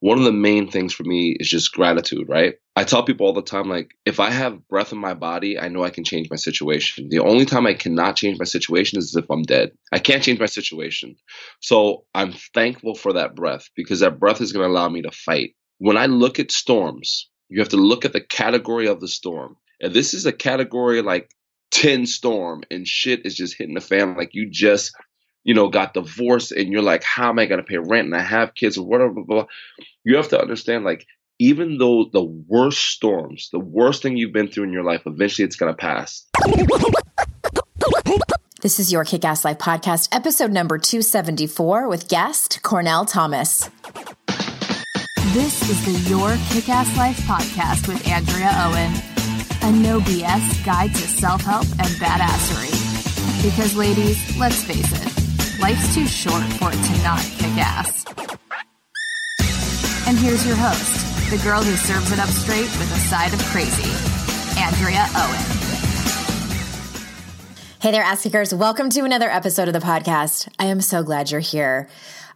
one of the main things for me is just gratitude, right? I tell people all the time, like, if I have breath in my body, I know I can change my situation. The only time I cannot change my situation is if I'm dead. I can't change my situation. So I'm thankful for that breath because that breath is going to allow me to fight. When I look at storms, you have to look at the category of the storm. And this is a category like 10 storm and shit is just hitting the fan. Like you just you know, got divorced and you're like, how am I going to pay rent and I have kids or whatever, blah, blah. blah. you have to understand, like, even though the worst storms, the worst thing you've been through in your life, eventually it's going to pass. This is your Kick Ass Life podcast, episode number 274 with guest Cornell Thomas. This is the Your Kick Ass Life podcast with Andrea Owen, a no BS guide to self help and badassery. Because, ladies, let's face it, Life's too short for it to not kick ass. And here's your host, the girl who serves it up straight with a side of crazy, Andrea Owen. Hey there, ass kickers. Welcome to another episode of the podcast. I am so glad you're here.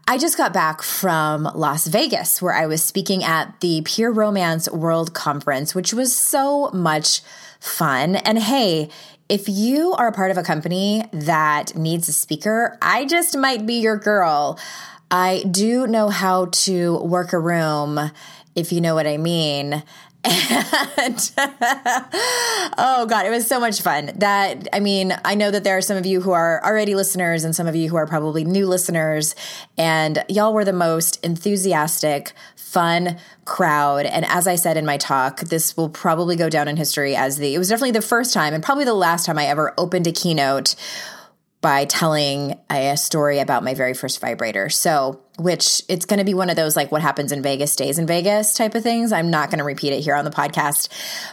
I just got back from Las Vegas, where I was speaking at the Pure Romance World Conference, which was so much fun. And hey, if you are a part of a company that needs a speaker, I just might be your girl. I do know how to work a room, if you know what I mean. And oh god, it was so much fun. That I mean, I know that there are some of you who are already listeners and some of you who are probably new listeners and y'all were the most enthusiastic, fun crowd. And as I said in my talk, this will probably go down in history as the it was definitely the first time and probably the last time I ever opened a keynote by telling a story about my very first vibrator. So, which it's going to be one of those like what happens in Vegas stays in Vegas type of things. I'm not going to repeat it here on the podcast.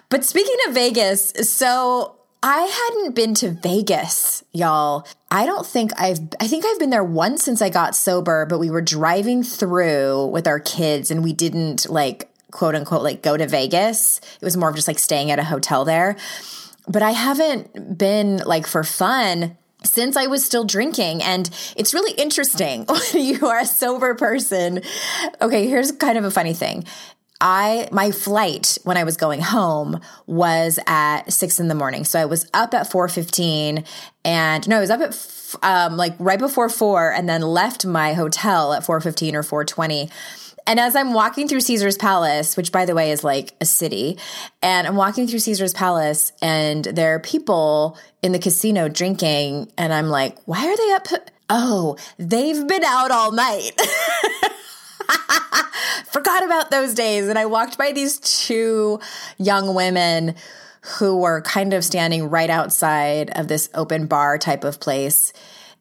But speaking of Vegas, so I hadn't been to Vegas, y'all. I don't think I've I think I've been there once since I got sober, but we were driving through with our kids and we didn't like quote unquote like go to Vegas. It was more of just like staying at a hotel there. But I haven't been like for fun since I was still drinking. And it's really interesting when you are a sober person. Okay, here's kind of a funny thing. I my flight when I was going home was at six in the morning, so I was up at four fifteen, and no, I was up at um, like right before four, and then left my hotel at four fifteen or four twenty. And as I'm walking through Caesars Palace, which by the way is like a city, and I'm walking through Caesars Palace, and there are people in the casino drinking, and I'm like, why are they up? Oh, they've been out all night. Forgot about those days. And I walked by these two young women who were kind of standing right outside of this open bar type of place.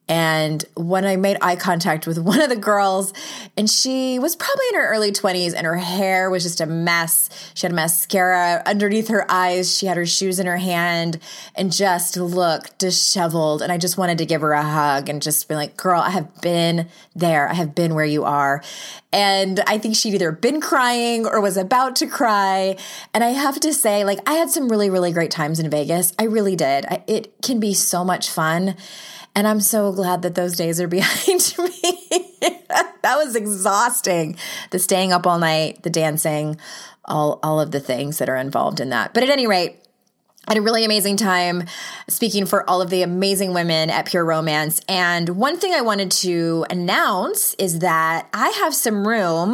And when I made eye contact with one of the girls, and she was probably in her early 20s, and her hair was just a mess. She had mascara underneath her eyes. She had her shoes in her hand and just looked disheveled. And I just wanted to give her a hug and just be like, girl, I have been there. I have been where you are. And I think she'd either been crying or was about to cry. And I have to say, like, I had some really, really great times in Vegas. I really did. I, it can be so much fun. And I'm so glad that those days are behind me. that was exhausting. The staying up all night, the dancing, all all of the things that are involved in that. But at any rate, had a really amazing time speaking for all of the amazing women at Pure Romance. And one thing I wanted to announce is that I have some room,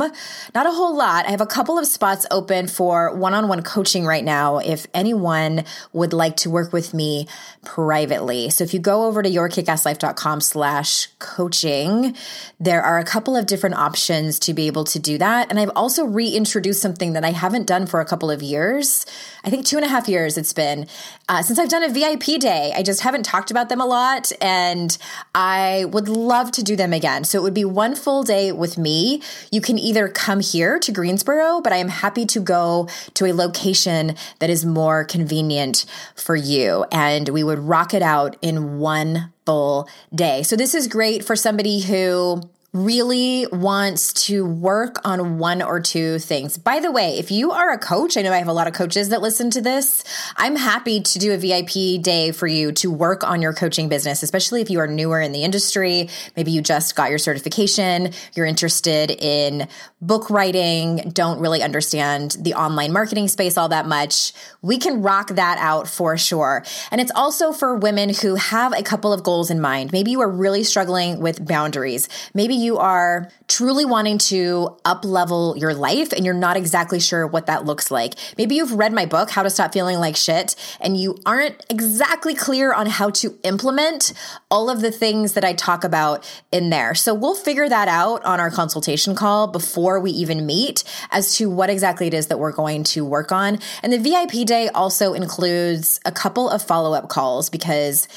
not a whole lot. I have a couple of spots open for one on one coaching right now if anyone would like to work with me privately. So if you go over to yourkickasslife.com slash coaching, there are a couple of different options to be able to do that. And I've also reintroduced something that I haven't done for a couple of years. I think two and a half years it's been uh, since I've done a VIP day. I just haven't talked about them a lot, and I would love to do them again. So it would be one full day with me. You can either come here to Greensboro, but I am happy to go to a location that is more convenient for you. And we would rock it out in one full day. So this is great for somebody who really wants to work on one or two things. By the way, if you are a coach, I know I have a lot of coaches that listen to this. I'm happy to do a VIP day for you to work on your coaching business, especially if you are newer in the industry. Maybe you just got your certification, you're interested in book writing, don't really understand the online marketing space all that much. We can rock that out for sure. And it's also for women who have a couple of goals in mind. Maybe you are really struggling with boundaries. Maybe you are truly wanting to up level your life and you're not exactly sure what that looks like. Maybe you've read my book, How to Stop Feeling Like Shit, and you aren't exactly clear on how to implement all of the things that I talk about in there. So we'll figure that out on our consultation call before we even meet as to what exactly it is that we're going to work on. And the VIP day also includes a couple of follow up calls because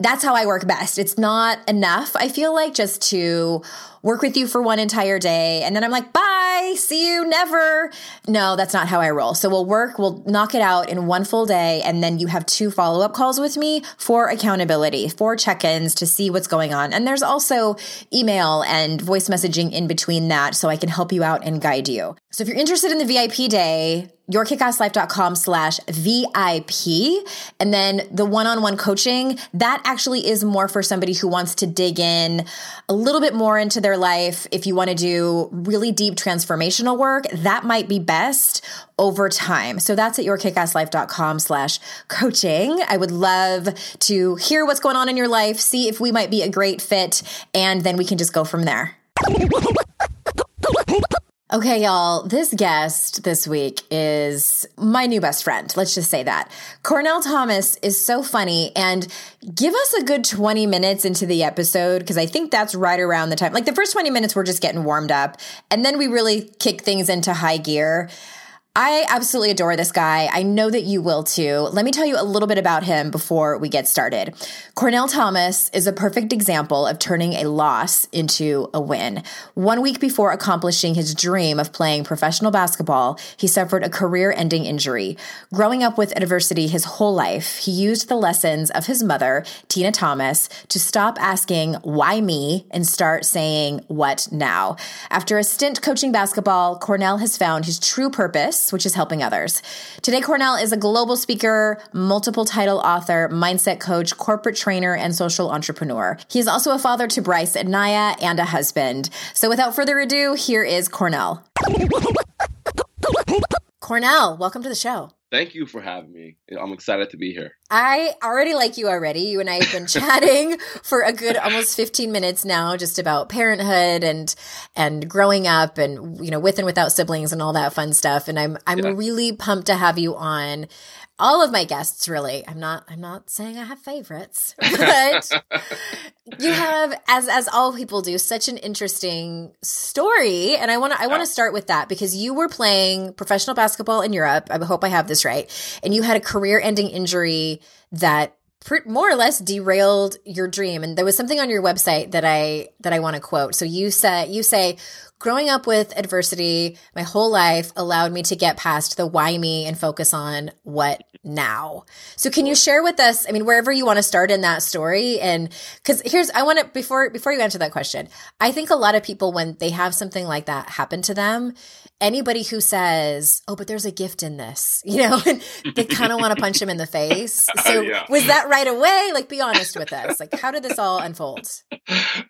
that's how I work best. It's not enough, I feel like, just to work with you for one entire day and then I'm like, bye, see you never. No, that's not how I roll. So we'll work, we'll knock it out in one full day. And then you have two follow up calls with me for accountability, for check ins to see what's going on. And there's also email and voice messaging in between that so I can help you out and guide you. So if you're interested in the VIP day, yourkickasslife.com slash VIP. And then the one-on-one coaching, that actually is more for somebody who wants to dig in a little bit more into their life. If you want to do really deep transformational work, that might be best over time. So that's at yourkickasslife.com slash coaching. I would love to hear what's going on in your life, see if we might be a great fit, and then we can just go from there. Okay, y'all, this guest this week is my new best friend. Let's just say that. Cornell Thomas is so funny and give us a good 20 minutes into the episode because I think that's right around the time. Like the first 20 minutes, we're just getting warmed up and then we really kick things into high gear. I absolutely adore this guy. I know that you will too. Let me tell you a little bit about him before we get started. Cornell Thomas is a perfect example of turning a loss into a win. One week before accomplishing his dream of playing professional basketball, he suffered a career ending injury. Growing up with adversity his whole life, he used the lessons of his mother, Tina Thomas, to stop asking, why me, and start saying, what now? After a stint coaching basketball, Cornell has found his true purpose which is helping others. Today, Cornell is a global speaker, multiple title author, mindset coach, corporate trainer, and social entrepreneur. He is also a father to Bryce and Naya and a husband. So without further ado, here is Cornell. Cornell, welcome to the show. Thank you for having me. I'm excited to be here. I already like you already. You and I have been chatting for a good almost 15 minutes now just about parenthood and and growing up and you know with and without siblings and all that fun stuff and I'm I'm yeah. really pumped to have you on all of my guests really i'm not i'm not saying i have favorites but you have as as all people do such an interesting story. And i want to i want to start with that because you were playing professional basketball in europe. I hope i have this right. And you had a career ending injury that more or less derailed your dream and there was something on your website that i that i want to quote so you said you say growing up with adversity my whole life allowed me to get past the why me and focus on what now. So can you share with us, I mean, wherever you want to start in that story and cuz here's I want to before before you answer that question. I think a lot of people when they have something like that happen to them, anybody who says, "Oh, but there's a gift in this," you know, they kind of want to punch him in the face. So yeah. was that right away? Like be honest with us. Like how did this all unfold?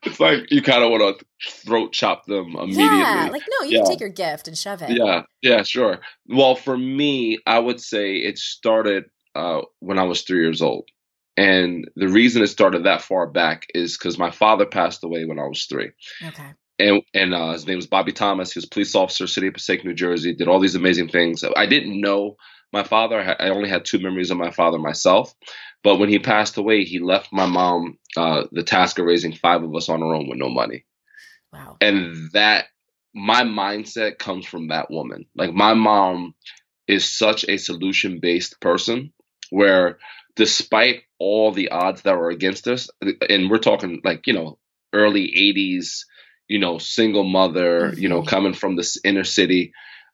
It's like you kind of want to throat chop them immediately. Yeah, like no, you yeah. take your gift and shove it. Yeah, yeah, sure. Well, for me, I would say it started uh, when I was three years old. And the reason it started that far back is because my father passed away when I was three. Okay. And and uh, his name was Bobby Thomas. He was a police officer, City of Passaic, New Jersey. Did all these amazing things. I didn't know my father. I only had two memories of my father myself. But when he passed away, he left my mom uh, the task of raising five of us on her own with no money. Wow. And that my mindset comes from that woman. Like my mom is such a solution based person where despite all the odds that were against us, and we're talking like, you know, early 80s, you know, single mother, you know, mm-hmm. coming from this inner city,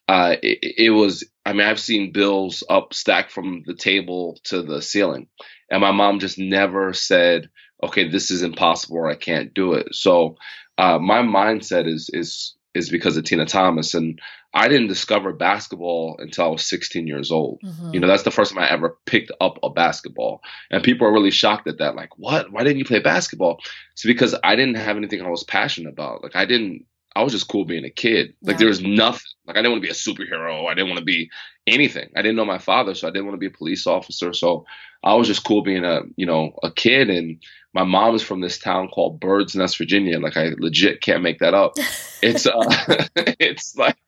uh, it, it, was, I mean, I've seen bills up stacked from the table to the ceiling. And my mom just never said, okay, this is impossible or I can't do it. So uh, my mindset is is is because of Tina Thomas. And I didn't discover basketball until I was 16 years old. Mm-hmm. You know, that's the first time I ever picked up a basketball. And people are really shocked at that. Like, what? Why didn't you play basketball? It's because I didn't have anything I was passionate about. Like, I didn't, I was just cool being a kid. Like, yeah. there was nothing. Like, I didn't want to be a superhero. I didn't want to be anything. I didn't know my father, so I didn't want to be a police officer. So I was just cool being a, you know, a kid. And my mom is from this town called Birds Nest, Virginia. Like I legit can't make that up. It's uh, it's like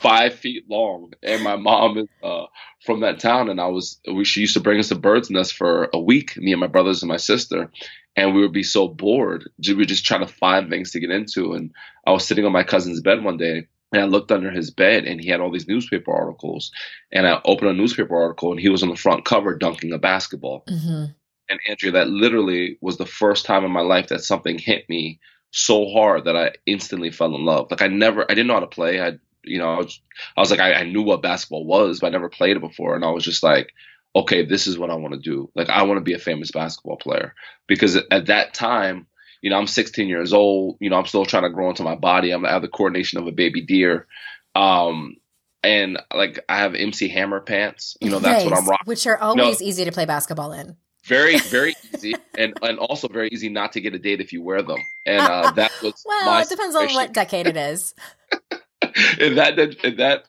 five feet long, and my mom is uh, from that town. And I was we she used to bring us to Birds Nest for a week, me and my brothers and my sister, and we would be so bored. We were just trying to find things to get into. And I was sitting on my cousin's bed one day. And I looked under his bed and he had all these newspaper articles. And I opened a newspaper article and he was on the front cover dunking a basketball. Mm-hmm and Andrea, that literally was the first time in my life that something hit me so hard that I instantly fell in love. Like I never, I didn't know how to play. I, you know, I was, I was like, I, I knew what basketball was, but I never played it before. And I was just like, okay, this is what I want to do. Like I want to be a famous basketball player because at that time, you know, I'm 16 years old. You know, I'm still trying to grow into my body. I'm, I have the coordination of a baby deer. Um, and like I have MC Hammer pants. You know, that's what I'm rocking. Which are always you know, easy to play basketball in very very easy and and also very easy not to get a date if you wear them and uh, that was well it depends situation. on what decade it is and that and that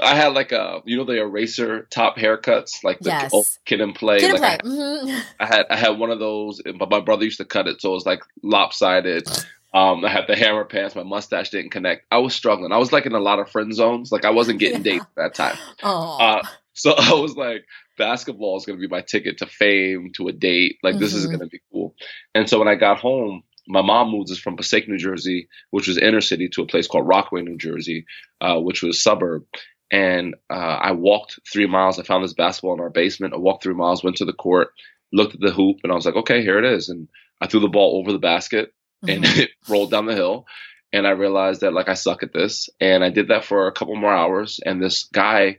i had like a you know the eraser top haircuts like the yes. old Kid 'n Play, kid like and play. I, mm-hmm. I, had i had one of those but my brother used to cut it so it was like lopsided um, I had the hammer pants. My mustache didn't connect. I was struggling. I was like in a lot of friend zones. Like I wasn't getting yeah. dates at that time. Uh, so I was like, basketball is going to be my ticket to fame, to a date. Like, mm-hmm. this is mm-hmm. going to be cool. And so when I got home, my mom moved us from Passaic, New Jersey, which was inner city, to a place called Rockaway, New Jersey, uh, which was a suburb. And uh, I walked three miles. I found this basketball in our basement. I walked three miles, went to the court, looked at the hoop, and I was like, okay, here it is. And I threw the ball over the basket, mm-hmm. and it rolled down the hill. And I realized that like I suck at this, and I did that for a couple more hours. And this guy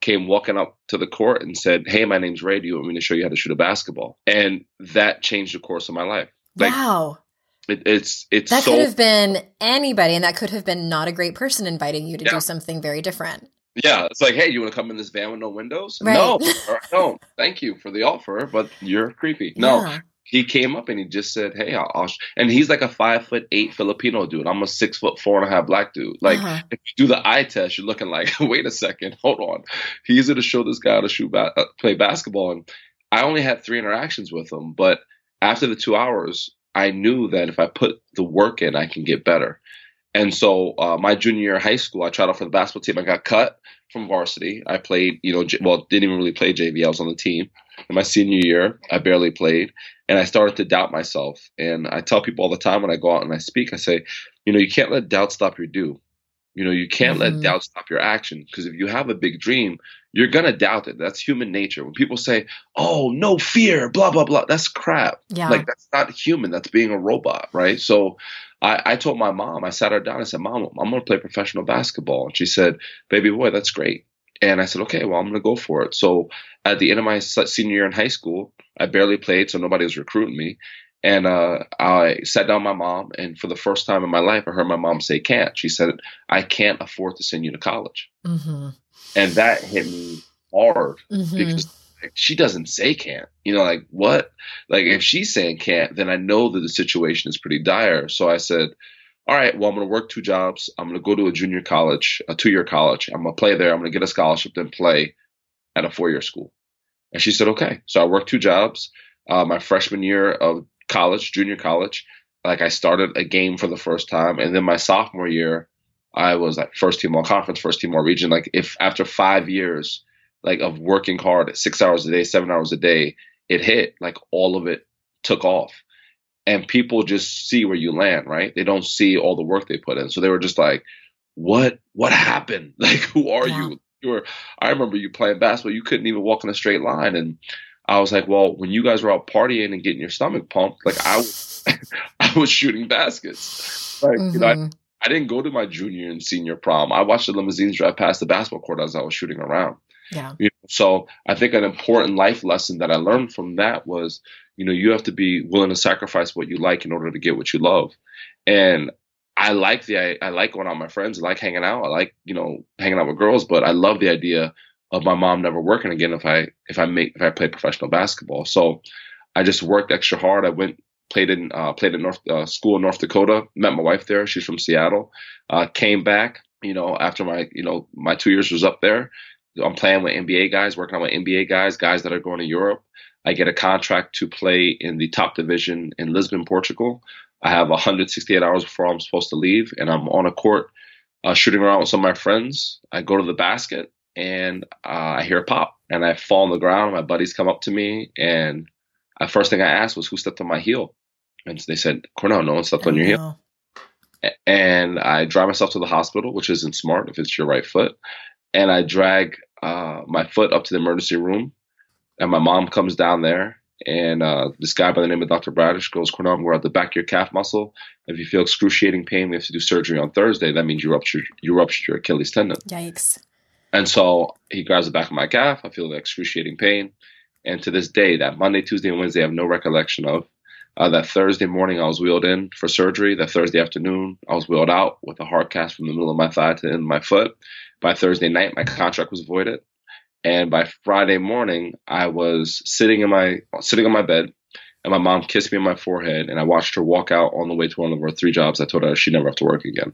came walking up to the court and said, Hey, my name's Ray. Do you want me to show you how to shoot a basketball? And that changed the course of my life. Like, wow. It, it's it's that so, could have been anybody, and that could have been not a great person inviting you to yeah. do something very different. Yeah, it's like, hey, you want to come in this van with no windows? Right. No, no, thank you for the offer, but you're creepy. No, yeah he came up and he just said, "Hey, I'll,", I'll and he's like a five foot eight Filipino dude. I'm a six foot four and a half black dude. Like, uh-huh. if you do the eye test, you're looking like, wait a second, hold on. He's going to show this guy how to shoot, ba- uh, play basketball, and I only had three interactions with him, but after the two hours, I knew that if I put the work in, I can get better. And so, uh, my junior year of high school, I tried out for the basketball team. I got cut from varsity. I played, you know, J- well, didn't even really play JV. I was on the team. In my senior year, I barely played and I started to doubt myself. And I tell people all the time when I go out and I speak, I say, you know, you can't let doubt stop your do. You know, you can't mm-hmm. let doubt stop your action because if you have a big dream, you're gonna doubt it. That's human nature. When people say, "Oh, no fear," blah blah blah, that's crap. Yeah. Like that's not human. That's being a robot, right? So, I, I told my mom. I sat her down. I said, "Mom, I'm gonna play professional basketball," and she said, "Baby boy, that's great." And I said, "Okay, well, I'm gonna go for it." So, at the end of my senior year in high school, I barely played, so nobody was recruiting me. And uh, I sat down with my mom, and for the first time in my life, I heard my mom say "can't." She said, "I can't afford to send you to college," mm-hmm. And that hit me hard mm-hmm. because like, she doesn't say can't. You know, like what? Like if she's saying can't, then I know that the situation is pretty dire. So I said, "All right, well, I'm going to work two jobs. I'm going to go to a junior college, a two-year college. I'm going to play there. I'm going to get a scholarship, then play at a four-year school." And she said, okay. So I worked two jobs. Uh, my freshman year of college, junior college, like I started a game for the first time. And then my sophomore year, I was like first team all conference, first team all region. Like if after five years, like of working hard, six hours a day, seven hours a day, it hit like all of it took off. And people just see where you land, right? They don't see all the work they put in. So they were just like, what, what happened? Like, who are yeah. you? you were I remember you playing basketball, you couldn't even walk in a straight line and I was like, well, when you guys were out partying and getting your stomach pumped, like I was, I was shooting baskets. Like, mm-hmm. you know, I, mm-hmm. I, didn't go to my junior and senior prom. I watched the limousines drive past the basketball court as I was shooting around. Yeah. You know, so I think an important life lesson that I learned from that was, you know, you have to be willing to sacrifice what you like in order to get what you love. And I like the I, I like going out with my friends. I like hanging out. I like you know hanging out with girls. But I love the idea of my mom never working again if I if I make if I play professional basketball. So I just worked extra hard. I went played in uh, played at North uh, school in North Dakota. Met my wife there. She's from Seattle. Uh, came back. You know after my you know my two years was up there. I'm playing with NBA guys, working on with NBA guys, guys that are going to Europe. I get a contract to play in the top division in Lisbon, Portugal. I have 168 hours before I'm supposed to leave, and I'm on a court uh, shooting around with some of my friends. I go to the basket and uh, I hear a pop, and I fall on the ground. My buddies come up to me, and the first thing I asked was, "Who stepped on my heel?" And they said, "Cornell, no one stepped on your heel." And I drive myself to the hospital, which isn't smart if it's your right foot. And I drag uh, my foot up to the emergency room, and my mom comes down there and uh, this guy by the name of Dr. Bradish goes, Cornell, we're at the back of your calf muscle. If you feel excruciating pain, we have to do surgery on Thursday. That means you ruptured, you ruptured your Achilles tendon. Yikes. And so he grabs the back of my calf. I feel the excruciating pain. And to this day, that Monday, Tuesday, and Wednesday, I have no recollection of. Uh, that Thursday morning, I was wheeled in for surgery. That Thursday afternoon, I was wheeled out with a hard cast from the middle of my thigh to the end of my foot. By Thursday night, my contract was voided. And by Friday morning, I was sitting in my sitting on my bed, and my mom kissed me on my forehead, and I watched her walk out on the way to one of her three jobs. I told her she'd never have to work again.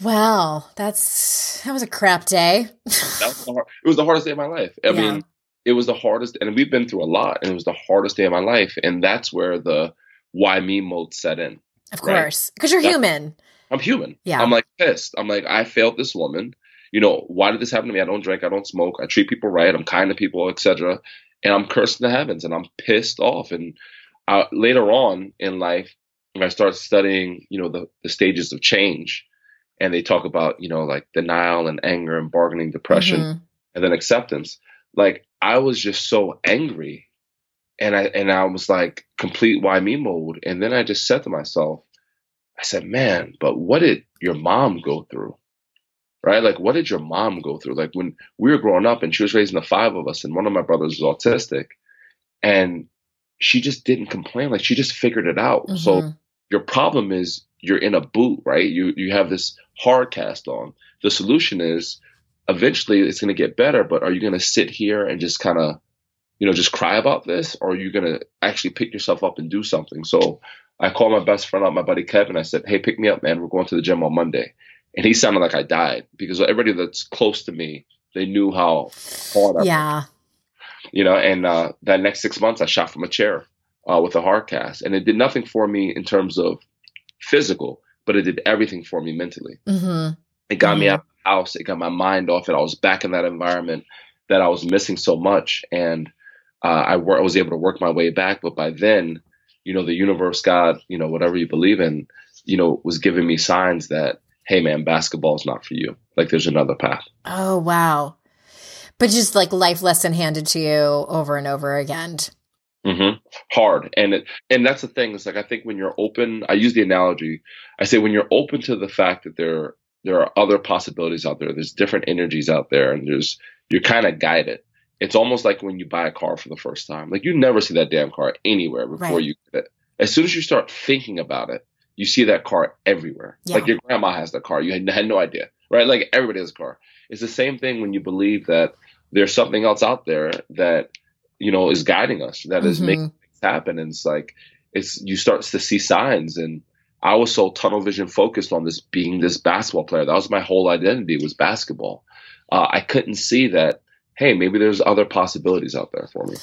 Wow, that's that was a crap day. that was hard, it was the hardest day of my life. I yeah. mean, it was the hardest, and we've been through a lot, and it was the hardest day of my life, and that's where the why me mode set in. Of course, because you're human. I'm human. Yeah. I'm like pissed. I'm like, I failed this woman you know, why did this happen to me? I don't drink, I don't smoke, I treat people right, I'm kind to people, etc. And I'm cursing the heavens, and I'm pissed off. And uh, later on in life, when I start studying, you know, the, the stages of change, and they talk about, you know, like denial and anger and bargaining, depression, mm-hmm. and then acceptance. Like I was just so angry, and I and I was like complete why me mode. And then I just said to myself, I said, man, but what did your mom go through? right? Like, what did your mom go through? Like, when we were growing up and she was raising the five of us, and one of my brothers was autistic, and she just didn't complain. Like, she just figured it out. Mm-hmm. So, your problem is you're in a boot, right? You you have this hard cast on. The solution is eventually it's going to get better, but are you going to sit here and just kind of, you know, just cry about this, or are you going to actually pick yourself up and do something? So I called my best friend out, my buddy Kevin. I said, "Hey, pick me up, man. We're going to the gym on Monday." and he sounded like I died because everybody that's close to me, they knew how hard I yeah. Was. You know, and uh, that next six months, I shot from a chair uh, with a hard cast, and it did nothing for me in terms of physical, but it did everything for me mentally. Mm-hmm. It got mm-hmm. me out house. It got my mind off it. I was back in that environment that I was missing so much, and uh, I, wor- I was able to work my way back. But by then, you know, the universe, God, you know, whatever you believe in, you know, was giving me signs that hey man, basketball's not for you. Like there's another path. Oh wow. But just like life lesson handed to you over and over again. Mm-hmm. Hard. And it, and that's the thing. It's like I think when you're open, I use the analogy. I say when you're open to the fact that there there are other possibilities out there, there's different energies out there, and there's you're kind of guided. It's almost like when you buy a car for the first time. Like you never see that damn car anywhere before right. you get it. As soon as you start thinking about it, you see that car everywhere. Yeah. Like your grandma has that car. You had, had no idea, right? Like everybody has a car. It's the same thing when you believe that there's something else out there that, you know, is guiding us, that mm-hmm. is making things happen. And it's like, it's, you start to see signs. And I was so tunnel vision focused on this being this basketball player. That was my whole identity was basketball. Uh, I couldn't see that, hey, maybe there's other possibilities out there for me.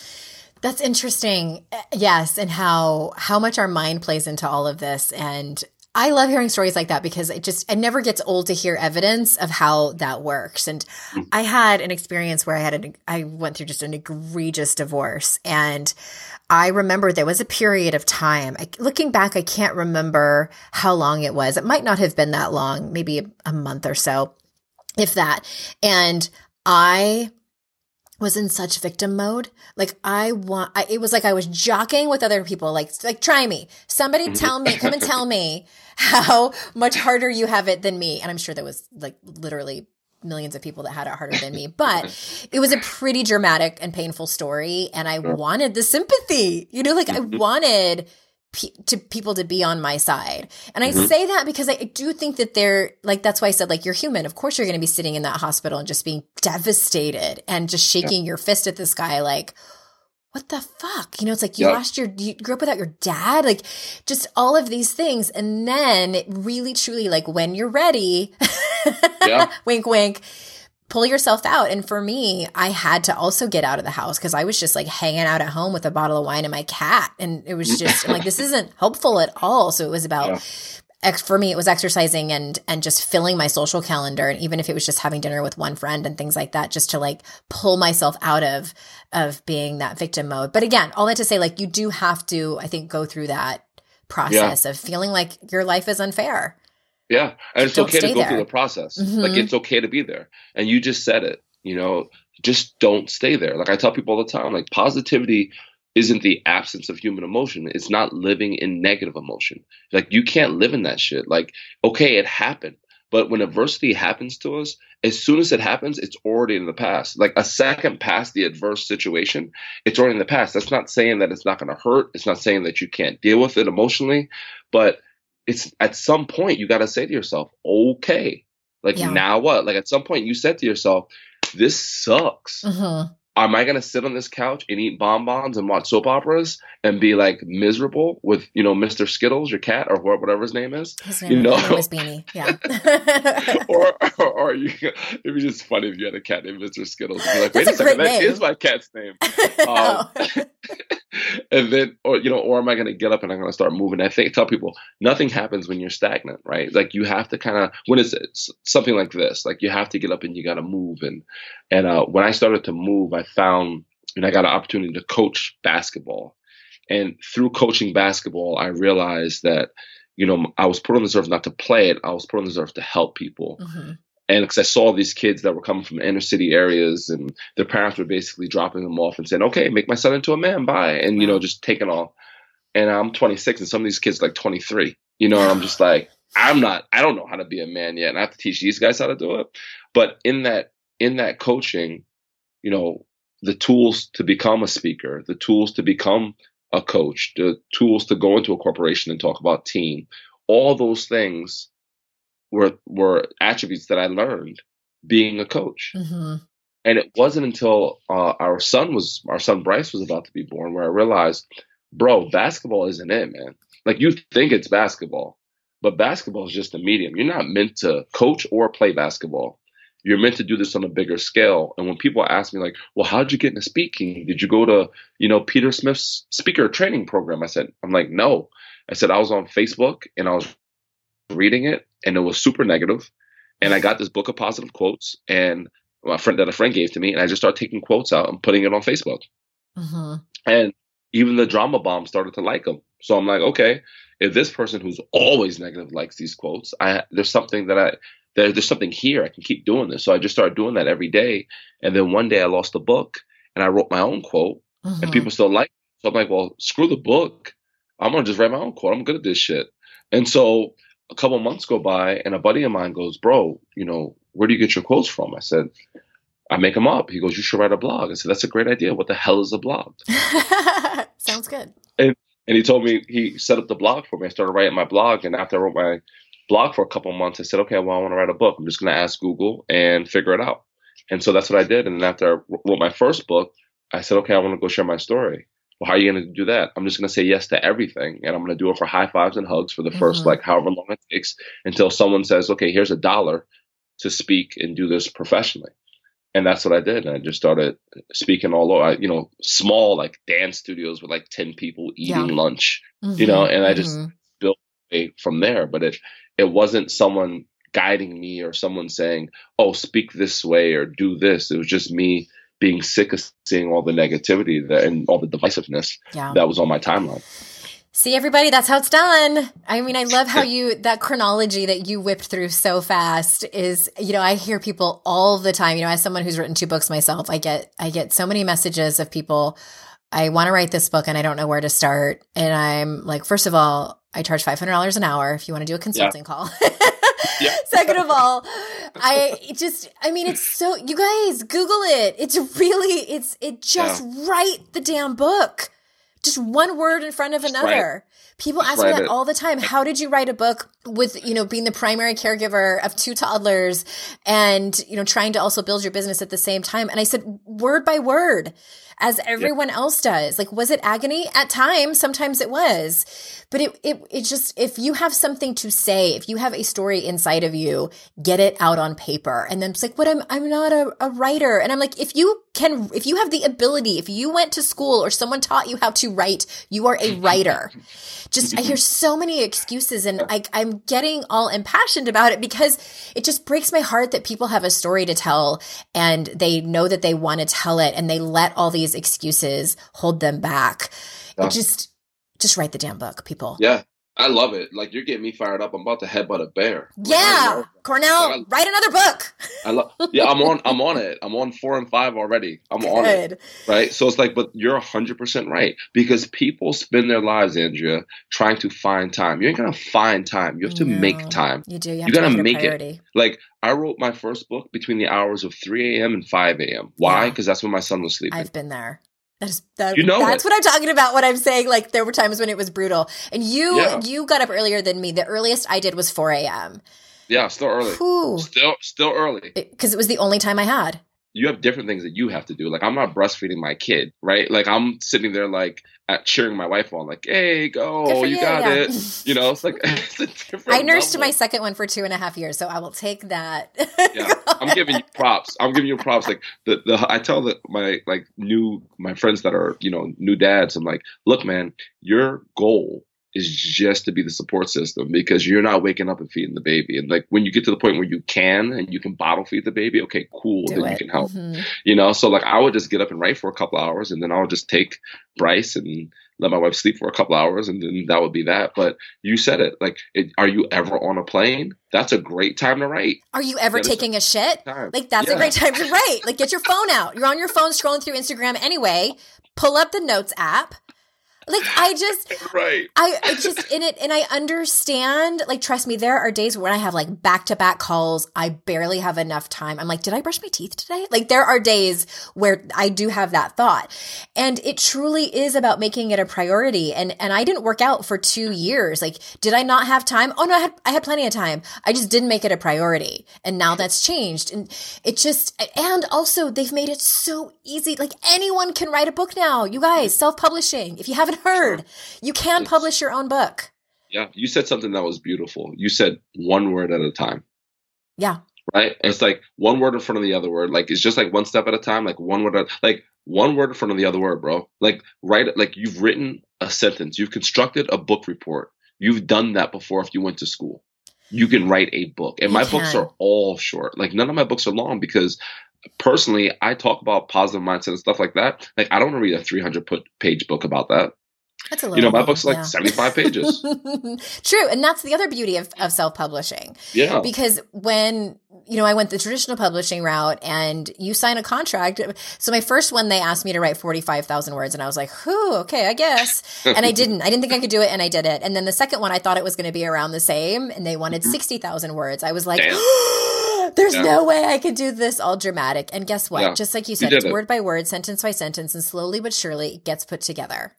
That's interesting. Yes, and how how much our mind plays into all of this and I love hearing stories like that because it just it never gets old to hear evidence of how that works. And mm. I had an experience where I had an I went through just an egregious divorce and I remember there was a period of time. I, looking back, I can't remember how long it was. It might not have been that long, maybe a, a month or so, if that. And I was in such victim mode. Like I want, I, it was like I was jockeying with other people. Like, like try me. Somebody mm-hmm. tell me, come and tell me how much harder you have it than me. And I'm sure there was like literally millions of people that had it harder than me, but it was a pretty dramatic and painful story. And I wanted the sympathy, you know, like I mm-hmm. To people to be on my side. And I mm-hmm. say that because I do think that they're like, that's why I said, like, you're human. Of course, you're going to be sitting in that hospital and just being devastated and just shaking yeah. your fist at this guy, like, what the fuck? You know, it's like you yep. lost your, you grew up without your dad, like just all of these things. And then really, truly, like when you're ready, yeah. wink, wink, pull yourself out. And for me, I had to also get out of the house because I was just like hanging out at home with a bottle of wine and my cat. And it was just like, this isn't helpful at all. So it was about yeah ex- for me it was exercising and and just filling my social calendar and even if it was just having dinner with one friend and things like that just to like pull myself out of of being that victim mode but again all that to say like you do have to i think go through that process yeah. of feeling like your life is unfair yeah and it's don't okay to go there. through the process mm-hmm. like it's okay to be there and you just said it you know just don't stay there like i tell people all the time like positivity isn't the absence of human emotion. It's not living in negative emotion. Like you can't live in that shit. Like, okay, it happened. But when adversity happens to us, as soon as it happens, it's already in the past. Like a second past the adverse situation, it's already in the past. That's not saying that it's not going to hurt. It's not saying that you can't deal with it emotionally, but it's at some point you got to say to yourself, okay, like yeah. now what? Like at some point you said to yourself, this sucks. Mm-hmm am I gonna sit on this couch and eat bonbons and watch soap operas and be like miserable with you know Mr. Skittles, your cat, or whatever his name is? His name, you know, was Beanie. Yeah. or, or, or you, it'd be just funny if you had a cat named Mr. Skittles. Be like, wait a, a second, that is my cat's name. Um, and then, or you know, or am I gonna get up and I'm gonna start moving? I think tell people nothing happens when you're stagnant, right? Like you have to kind of when it's, it's something like this, like you have to get up and you got to move and and uh, when I started to move, I found and I got an opportunity to coach basketball. And through coaching basketball, I realized that, you know, I was put on this earth not to play it, I was put on this earth to help people. Mm-hmm. And because I saw these kids that were coming from inner city areas and their parents were basically dropping them off and saying, okay, make my son into a man, bye. And, you know, just taking off. And I'm 26 and some of these kids like 23, you know, I'm just like, I'm not, I don't know how to be a man yet. And I have to teach these guys how to do it. But in that in that coaching, you know, the tools to become a speaker, the tools to become a coach, the tools to go into a corporation and talk about team, all those things were were attributes that I learned being a coach. Mm-hmm. And it wasn't until uh, our son was our son Bryce was about to be born where I realized, bro, basketball isn't it, man. Like you think it's basketball, but basketball is just a medium. You're not meant to coach or play basketball you're meant to do this on a bigger scale. And when people ask me like, well, how'd you get into speaking? Did you go to, you know, Peter Smith's speaker training program? I said, I'm like, no. I said, I was on Facebook and I was reading it and it was super negative. And I got this book of positive quotes and my friend that a friend gave to me. And I just started taking quotes out and putting it on Facebook. Mm-hmm. And even the drama bomb started to like them. So I'm like, okay, if this person who's always negative likes these quotes, I there's something that I there, there's something here. I can keep doing this. So I just started doing that every day. And then one day I lost the book and I wrote my own quote mm-hmm. and people still like it. So I'm like, well, screw the book. I'm going to just write my own quote. I'm good at this shit. And so a couple months go by and a buddy of mine goes, bro, you know, where do you get your quotes from? I said, I make them up. He goes, you should write a blog. I said, that's a great idea. What the hell is a blog? Sounds good. And, and he told me he set up the blog for me. I started writing my blog. And after I wrote my blog for a couple months. I said, okay, well, I want to write a book. I'm just going to ask Google and figure it out. And so that's what I did. And then after I wrote my first book, I said, okay, I want to go share my story. Well, how are you going to do that? I'm just going to say yes to everything. And I'm going to do it for high fives and hugs for the mm-hmm. first, like, however long it takes until someone says, okay, here's a dollar to speak and do this professionally. And that's what I did. And I just started speaking all over, you know, small, like dance studios with like 10 people eating yeah. lunch, mm-hmm. you know, and I just mm-hmm. built from there. But it, it wasn't someone guiding me or someone saying, "Oh, speak this way or do this." It was just me being sick of seeing all the negativity that, and all the divisiveness yeah. that was on my timeline. See everybody, that's how it's done. I mean, I love how you that chronology that you whipped through so fast is, you know, I hear people all the time, you know, as someone who's written two books myself, I get I get so many messages of people I want to write this book and I don't know where to start. And I'm like, first of all, I charge $500 an hour if you want to do a consulting yeah. call. yeah. Second of all, I just, I mean, it's so, you guys Google it. It's really, it's, it just yeah. write the damn book. Just one word in front of just another. People Just ask me that it. all the time. How did you write a book with, you know, being the primary caregiver of two toddlers and, you know, trying to also build your business at the same time? And I said, word by word, as everyone else does. Like, was it agony? At times, sometimes it was. But it, it, it just, if you have something to say, if you have a story inside of you, get it out on paper. And then it's like, what I'm, I'm not a, a writer. And I'm like, if you can, if you have the ability, if you went to school or someone taught you how to write, you are a writer. Just, I hear so many excuses and I, I'm getting all impassioned about it because it just breaks my heart that people have a story to tell and they know that they want to tell it and they let all these excuses hold them back. Yeah. It just, just write the damn book, people. Yeah, I love it. Like you're getting me fired up. I'm about to headbutt a bear. Yeah, love- Cornell, Like, write another book. I love. Yeah, I'm on. I'm on it. I'm on four and five already. I'm on it. Right. So it's like, but you're hundred percent right because people spend their lives, Andrea, trying to find time. You ain't gonna find time. You have to No. make time. You do. You have You to gotta make it make it. Like I wrote my first book between the hours of 3 a.m. and 5 a.m. Why? Yeah. Because that's when my son was sleeping. I've been there. That is that, You know that's it. what I'm talking about when I'm saying like there were times when it was brutal. And you Yeah. you got up earlier than me. The earliest I did was 4 a.m. yeah, still early. Whew. Still, still early. Because it was the only time I had. You have different things that you have to do. Like I'm not breastfeeding my kid, right? Like I'm sitting there like at cheering my wife on, like, "Hey, go, you you, got yeah. it." You know, it's like it's a different. I nursed level. my second one for two and a half years, so I will take that. Yeah, I'm giving you props. I'm giving you props. Like the the I tell the my like new my friends that are you know new dads. I'm like, look, man, your goal is just to be the support system because you're not waking up and feeding the baby. And like when you get to the point where you can and you can bottle feed the baby, okay, cool, Do then you can help. Mhm. You know, so like I would just get up and write for a couple hours, and then I would just take Bryce and let my wife sleep for a couple hours, and then that would be that. But you said it, like, it, are you ever on a plane? That's a great time to write. Are you ever Yeah, that's taking a shit? Time. Like that's a great time to write. Like get your phone out. You're on your phone scrolling through Instagram anyway. Pull up the notes app. Like I just right. I, I just in it and I understand like trust me there are days when I have like back to back calls. I barely have enough time. I'm like did I brush my teeth today? Like there are days where I do have that thought. And it truly is about making it a priority. And and I didn't work out for 2 years. Like did I not have time? Oh no I had I had plenty of time. I just didn't make it a priority. And now mm-hmm. that's changed. And it just and also they've made it so easy. Like anyone can write a book now. You guys mm-hmm. self-publishing. If you haven't heard you can publish your own book. Yeah, you said something that was beautiful. You said one word at a time, Yeah. right? It's like one word in front of the other word. Like it's just like one step at a time. Like one word, at, like one word in front of the other word, bro. Like write it. Like you've written a sentence. You've constructed a book report. You've done that before. If you went to school, you can write a book. And You my books are all short. Like none of my books are long because personally, I talk about positive mindset and stuff like that. Like I don't want to read a 300 put page book about that. That's a little You know, my book's like yeah. 75 pages. True. And that's the other beauty of, of self publishing. Yeah. Because when, you know, I went the traditional publishing route and you sign a contract. So my first one, they asked me to write 45,000 words. And I was like, whew, okay, I guess. And I didn't. I didn't think I could do it. And I did it. And then the second one, I thought it was going to be around the same. And they wanted 60,000 words. I was like, there's Mm-hmm. Yeah. no way I could do this all dramatic. And guess what? Yeah. Just like you You said, did it's it. word by word, sentence by sentence, and slowly but surely it gets put together.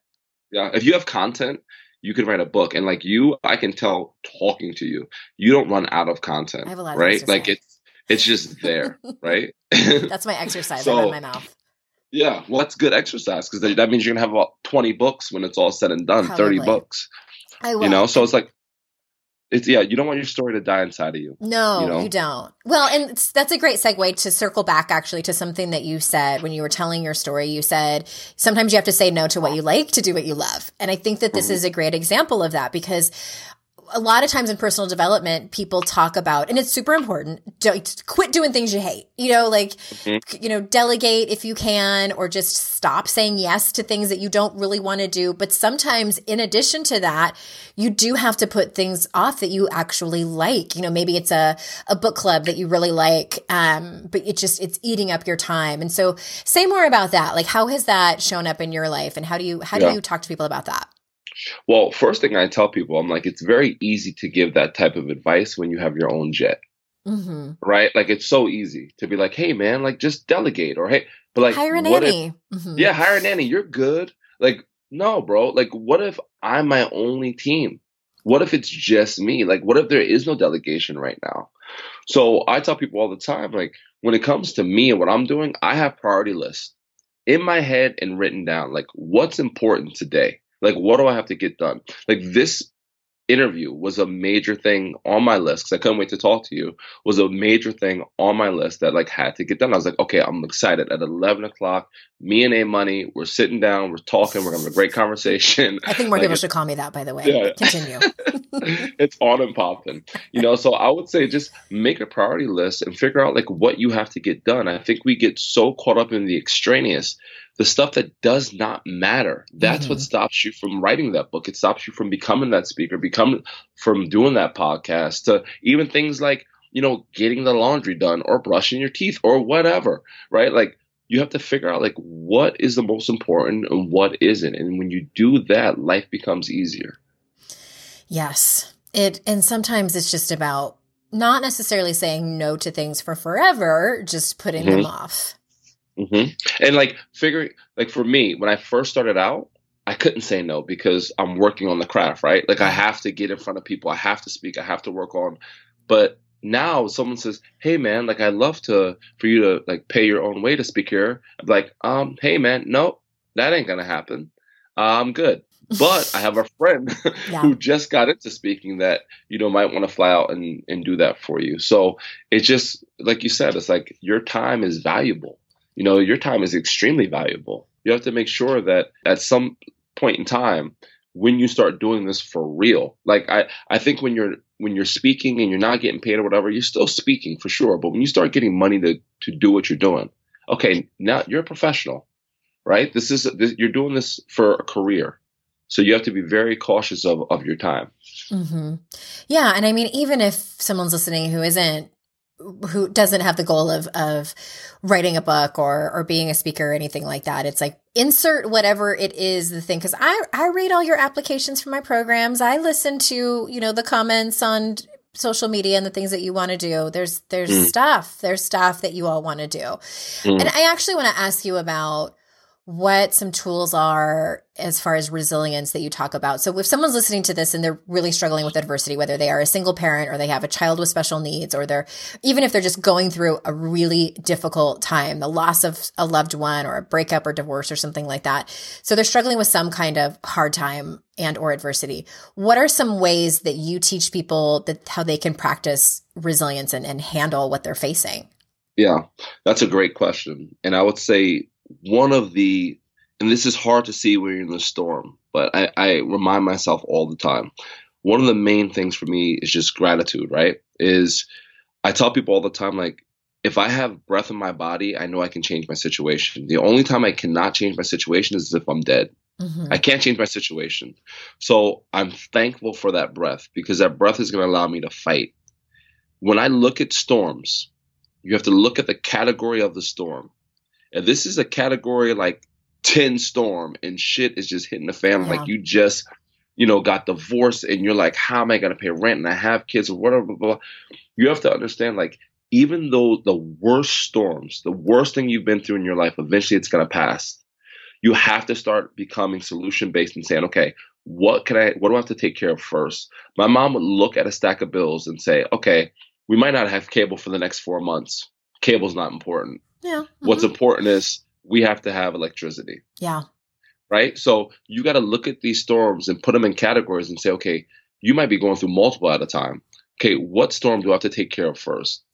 Yeah, if you have content, you could write a book. And like you, I can tell talking to you, you don't run out of content. I have a lot right? Like say. it's it's just there, right? That's my exercise. So- run my mouth. yeah, well, that's good exercise because that means you're gonna have about 20 books when it's all said and done. 30 books, I will. you know. So it's like, it's yeah, you don't want your story to die inside of you. No, you you, don't. Well, and that's a great segue to circle back actually to something that you said when you were telling your story. You said sometimes you have to say no to what you like to do what you love. And I think that this Mhm. is a great example of that because a lot of times in personal development, people talk about, and it's super important, don't, quit doing things you hate. You know, like, Mhm. you know, delegate if you can, or just stop saying yes to things that you don't really want to do. But sometimes, in addition to that, you do have to put things off that you actually like. You know, maybe it's a, a book club that you really like, um, but it just, it's eating up your time. And so say more about that. Like, how has that shown up in your life? And how do you, how Yeah. do you talk to people about that? Well, first thing I tell people, I'm like, it's very easy to give that type of advice when you have your own jet, hmm right? Like it's so easy to be like, hey man, like just delegate or hey, but like Hire a what if- nanny. Mhm. Yeah, hire a nanny. You're good. Like no, bro. Like, what if I'm my only team? What if it's just me? Like, what if there is no delegation right now? So I tell people all the time, like, when it comes to me and what I'm doing, I have priority lists in my head and written down, like, what's important today? Like, what do I have to get done? Like, this interview was a major thing on my list because I couldn't wait to talk to you. Was a major thing on my list that like had to get done. I was like, okay, I'm excited. At 11 o'clock, me and A Money, we're sitting down, we're talking, we're having a great conversation. I think more like, people should call me that, by the way. Yeah. Continue. it's on and popping, you know. So I would say just make a priority list and figure out like what you have to get done. I think we get so caught up in the extraneous the stuff that does not matter. That's mm-hmm. what stops you from writing that book. It stops you from becoming that speaker, becoming from doing that podcast, to even things like, you know, getting the laundry done or brushing your teeth or whatever, right? Like you have to figure out like what is the most important and what isn't. And when you do that, life becomes easier. Yes. It and sometimes it's just about not necessarily saying no to things for forever, just putting mm-hmm. them off. Mm-hmm. And like figuring, like for me, when I first started out, I couldn't say no because I'm working on the craft, right? Like I have to get in front of people, I have to speak, I have to work on. But now someone says, "Hey man, like I'd love to for you to like pay your own way to speak here." I'm like, um, hey man, no, that ain't gonna happen. I'm good. But I have a friend yeah. who just got into speaking that you know might want to fly out and and do that for you. So it's just like you said, it's like your time is valuable you know, your time is extremely valuable. You have to make sure that at some point in time, when you start doing this for real, like I, I think when you're when you're speaking and you're not getting paid or whatever, you're still speaking for sure. But when you start getting money to to do what you're doing, okay, now you're a professional, right? This is this, you're doing this for a career. So you have to be very cautious of, of your time. Mm-hmm. Yeah. And I mean, even if someone's listening who isn't who doesn't have the goal of of writing a book or or being a speaker or anything like that. It's like insert whatever it is the thing cuz I I read all your applications for my programs. I listen to, you know, the comments on social media and the things that you want to do. There's there's mm. stuff. There's stuff that you all want to do. Mm. And I actually want to ask you about what some tools are as far as resilience that you talk about. So if someone's listening to this and they're really struggling with adversity, whether they are a single parent or they have a child with special needs, or they're even if they're just going through a really difficult time, the loss of a loved one or a breakup or divorce or something like that. So they're struggling with some kind of hard time and or adversity. What are some ways that you teach people that how they can practice resilience and, and handle what they're facing? Yeah, that's a great question. And I would say one of the and this is hard to see when you're in the storm, but I, I remind myself all the time. One of the main things for me is just gratitude, right? Is I tell people all the time, like, if I have breath in my body, I know I can change my situation. The only time I cannot change my situation is if I'm dead. Mm-hmm. I can't change my situation. So I'm thankful for that breath because that breath is going to allow me to fight. When I look at storms, you have to look at the category of the storm. And this is a category like 10 storm and shit is just hitting the fan. Yeah. Like you just, you know, got divorced and you're like, how am I going to pay rent? And I have kids or whatever. Blah, blah. You have to understand, like, even though the worst storms, the worst thing you've been through in your life, eventually it's going to pass. You have to start becoming solution based and saying, okay, what can I, what do I have to take care of first? My mom would look at a stack of bills and say, okay, we might not have cable for the next four months. Cable's not important. Yeah. Mm-hmm. What's important is we have to have electricity. Yeah. Right. So you got to look at these storms and put them in categories and say, okay, you might be going through multiple at a time. Okay, what storm do I have to take care of first?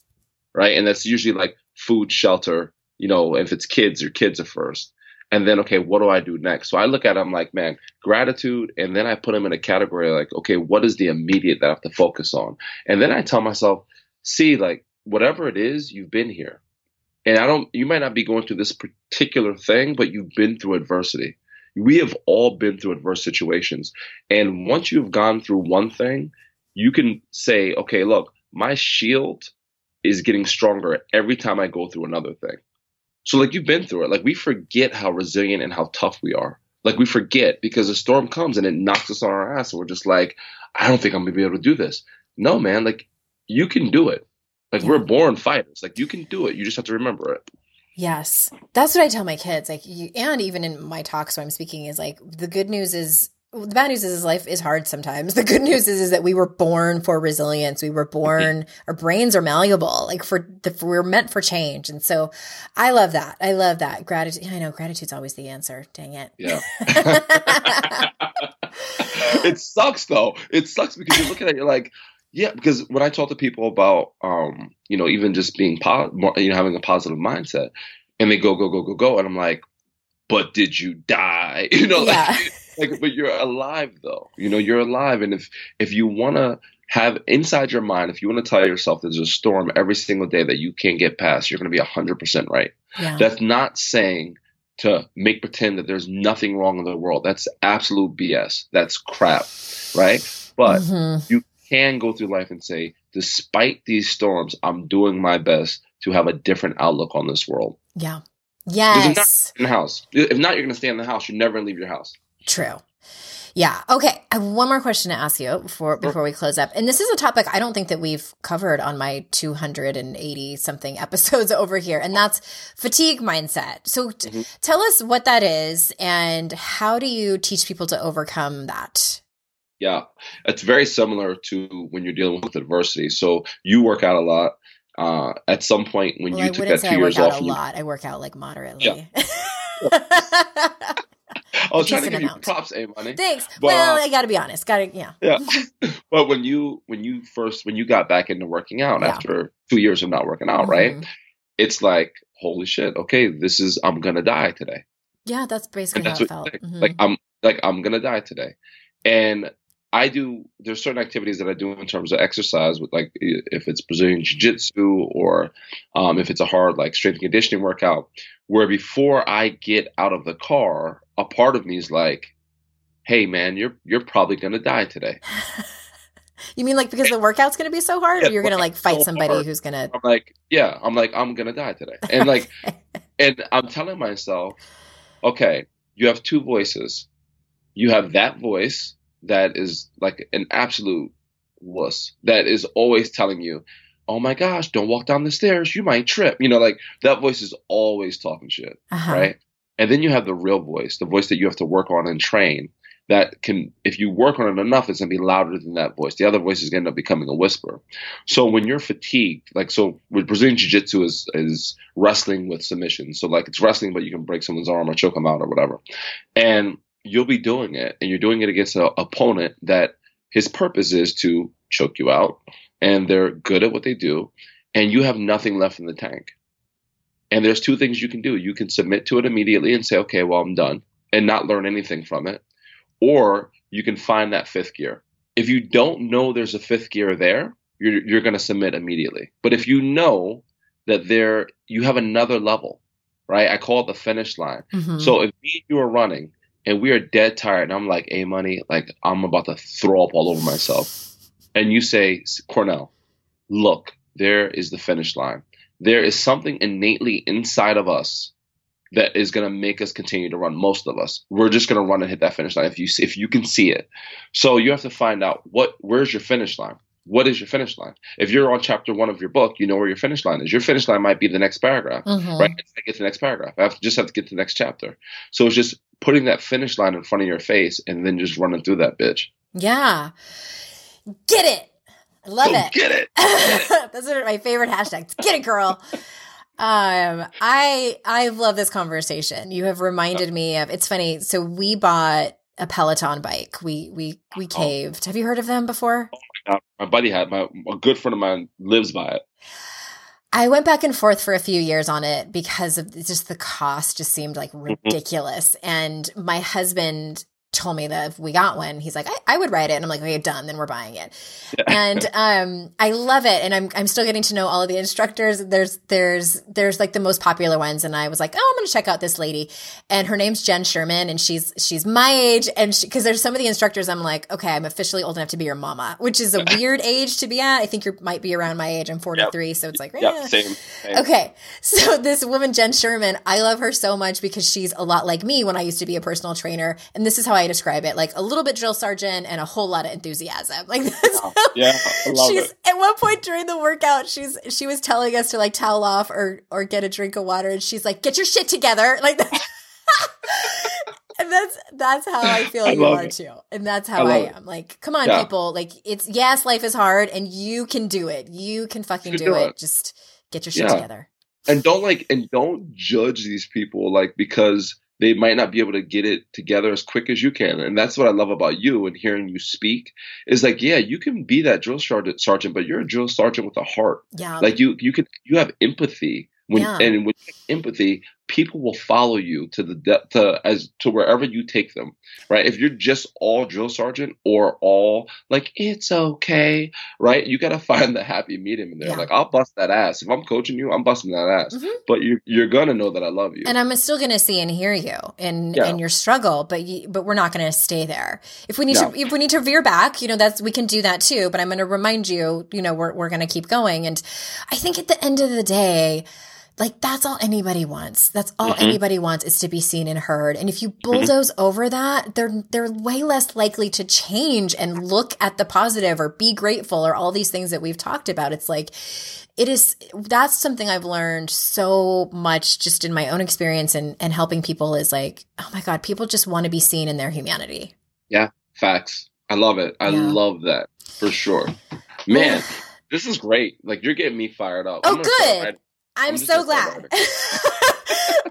Right. And that's usually like food, shelter, you know, if it's kids, your kids are first. And then, okay, what do I do next? So I look at them like, man, gratitude. And then I put them in a category like, okay, what is the immediate that I have to focus on? And then I tell myself, see, like, whatever it is, you've been here. And I don't, you might not be going through this particular thing, but you've been through adversity. We have all been through adverse situations. And once you've gone through one thing, you can say, okay, look, my shield is getting stronger every time I go through another thing. So, like, you've been through it. Like, we forget how resilient and how tough we are. Like, we forget because a storm comes and it knocks us on our ass. And we're just like, I don't think I'm going to be able to do this. No, man, like, you can do it. Like we're born fighters. Like you can do it. You just have to remember it. Yes. That's what I tell my kids. Like, you, and even in my talks when I'm speaking, is like, the good news is, the bad news is, life is hard sometimes. The good news is, is that we were born for resilience. We were born, our brains are malleable, like for the, we're meant for change. And so I love that. I love that. Gratitude. I know gratitude's always the answer. Dang it. Yeah. it sucks though. It sucks because you're looking at it, you're like, yeah, because when I talk to people about, um, you know, even just being, po- you know, having a positive mindset, and they go, go, go, go, go, and I'm like, but did you die? You know, Yeah. like, like, but you're alive though. You know, you're alive, and if if you want to have inside your mind, if you want to tell yourself there's a storm every single day that you can't get past, you're going to be hundred percent right. Yeah. That's not saying to make pretend that there's nothing wrong in the world. That's absolute BS. That's crap, right? But Mhm. you can go through life and say, despite these storms, I'm doing my best to have a different outlook on this world. Yeah. Yes. in the house, if not, you're going to stay in the house. You're never leave your house. True. Yeah. Okay. I have one more question to ask you before before we close up. And this is a topic I don't think that we've covered on my 280 something episodes over here, and that's fatigue mindset. So t- Mhm. tell us what that is and how do you teach people to overcome that? Yeah, it's very similar to when you're dealing with adversity. So you work out a lot. Uh, at some point, when Well, you I took that two I years off, a you- lot. I work out like moderately. I was trying to give you props, A money. Thanks. But, well, uh, I got to be honest. Got to yeah. Yeah. but when you when you first when you got back into working out Yeah. after two years of not working out, right? Mhm. It's like, holy shit, okay, this is I'm gonna die today. Yeah, that's basically And how that's it felt. Mhm. like I'm like I'm gonna die today. And I do there's certain activities that I do in terms of exercise with like if it's Brazilian Jiu Jitsu or um, if it's a hard like strength and conditioning workout, where before I get out of the car, a part of me is like, Hey man, you're you're probably gonna die today. You mean like because the workout's going to be so hard, Yeah, or you're going to like fight so somebody hard. who's going to? I'm like, yeah, I'm like, I'm gonna die today. And like and I'm telling myself, okay, you have two voices. You have that voice that is like an absolute wuss that is always telling you, oh my gosh, don't walk down the stairs. You might trip. You know, like that voice is always talking shit, Uh-huh. right? And then you have the real voice, the voice that you have to work on and train. That can, if you work on it enough, it's gonna be louder than that voice. The other voice is gonna end up becoming a whisper. So when you're fatigued, like so, with Brazilian Jiu Jitsu is is wrestling with submission. So like it's wrestling, but you can break someone's arm or choke them out or whatever. And you'll be doing it, and you're doing it against an opponent that his purpose is to choke you out, and they're good at what they do, and you have nothing left in the tank. And there's two things you can do. You can submit to it immediately and say, okay, well, I'm done, and not learn anything from it. Or you can find that fifth gear. If you don't know there's a fifth gear there, you're, you're going to submit immediately. But if you know that there, you have another level, right? I call it the finish line. Mhm. So if me and you are running and we are dead tired, and I'm like, hey, money, like I'm about to throw up all over myself. And you say, Cornell, look, there is the finish line. There is something innately inside of us that is going to make us continue to run. Most of us, we're just going to run and hit that finish line if you see, if you can see it. So you have to find out what where's your finish line. What is your finish line? If you're on chapter one of your book, you know where your finish line is. Your finish line might be the next paragraph Mhm. right? I get to the next paragraph. I have to just have to get to the next chapter. So it's just putting that finish line in front of your face and then just running through that bitch. Yeah. Get it. I love Go it. Get it. Those are my favorite hashtags. Get it, girl. Um, I I love this conversation. You have reminded me of. It's funny. So we bought a Peloton bike. We we we Oh. caved. Have you heard of them before? Uh, my buddy had my a good friend of mine lives by it. I went back and forth for a few years on it because of just the cost just seemed like mm-hmm. ridiculous. And my husband told me that if we got one, he's like, I, I would write it. And I'm like, okay, done. Then we're buying it. and um, I love it. And I'm I'm still getting to know all of the instructors. There's there's there's like the most popular ones. And I was like, oh, I'm gonna check out this lady. And her name's Jenn Sherman, and she's she's my age. And because there's some of the instructors, I'm like, okay, I'm officially old enough to be your mama, which is a weird age to be at. I think you might be around my age. I'm 43, so it's like, Yeah, eh. same. same. Okay, so this woman, Jenn Sherman, I love her so much because she's a lot like me when I used to be a personal trainer. And this is how I I describe it. Like a little bit drill sergeant and a whole lot of enthusiasm. Like that's yeah, I love she's it. at one point during the workout, she's she was telling us to like towel off or or get a drink of water, and she's like, "Get your shit together!" Like, and that's that's how I feel I you are it. too, and that's how I I, love it. am. Like, come on, Yeah. people! Like, it's yes, life is hard, and you can do it. You can fucking You do, can do it. it. Just get your shit Yeah. together. and don't like and don't judge these people like because they might not be able to get it together as quick as you can. And that's what i love about you and hearing you speak is like yeah you can be that drill sergeant but you're a drill sergeant with a heart. Yeah, like you you can you have empathy when Yeah. and have empathy people will follow you to the de- to as to wherever you take them right if you're just all drill sergeant or all like it's okay right you got to find the happy medium in there Yeah. like i'll bust that ass if i'm coaching you i'm busting that ass Mhm. but you're, you're gonna know that i love you and I'm still going to see and hear you in Yeah. in your struggle, but you, but we're not going to stay there. If we need No. to if we need to veer back, you know, that's we can do that too. But I'm going to remind you, you know, we're we're going to keep going. And I think at the end of the day. Like that's all anybody wants. That's all Mhm. anybody wants is to be seen and heard. And if you bulldoze over that, they're they're way less likely to change and look at the positive or be grateful or all these things that we've talked about. It's like it is that's something I've learned so much just in my own experience and and helping people is like, oh my God, people just want to be seen in their humanity. Yeah, facts i love it i Yeah. love that for sure man this is great like you're getting me fired up Oh, good. I'm, so glad.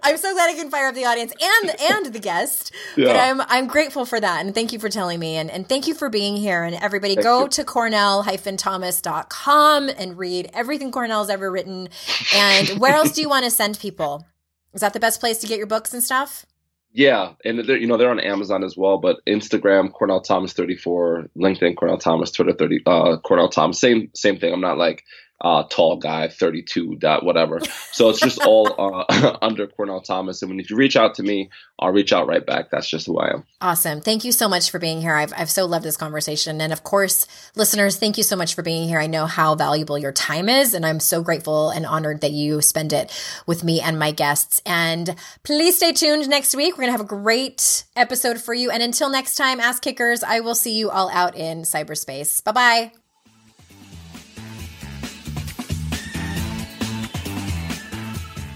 I'm so glad I can fire up the audience and and the guest. But I'm I'm grateful for that. And thank you for telling me. And, and thank you for being here. And everybody Thank go you. to cornell-thomas.com and read everything Cornell's ever written. And where else do you want to send people? Is that the best place to get your books and stuff? Yeah, and they're you know they're on Amazon as well, but Instagram Cornell Thomas thirty four, LinkedIn Cornell Thomas, Twitter thirty uh Cornell Thomas, same same thing. I'm not like uh tall guy thirty two dot whatever. So it's just all uh, under Cornell Thomas. And when if you reach out to me, I'll reach out right back. That's just who I am. Awesome. Thank you so much for being here. I've, I've so loved this conversation. And of course, listeners, thank you so much for being here. I know how valuable your time is, and I'm so grateful and honored that you spend it with me and my guests. And please stay tuned next week. We're going to have a great episode for you. And until next time, Ass Kickers, I will see you all out in cyberspace. Bye bye.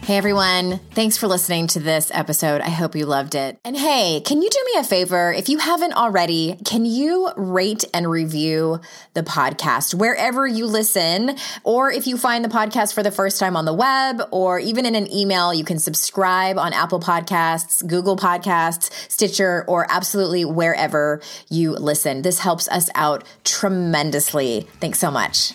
Hey everyone, thanks for listening to this episode. I hope you loved it. And hey, can you do me a favor? If you haven't already, can you rate and review the podcast wherever you listen? Or if you find the podcast for the first time on the web or even in an email, you can subscribe on Apple Podcasts, Google Podcasts, Stitcher, or absolutely wherever you listen. This helps us out tremendously. Thanks so much.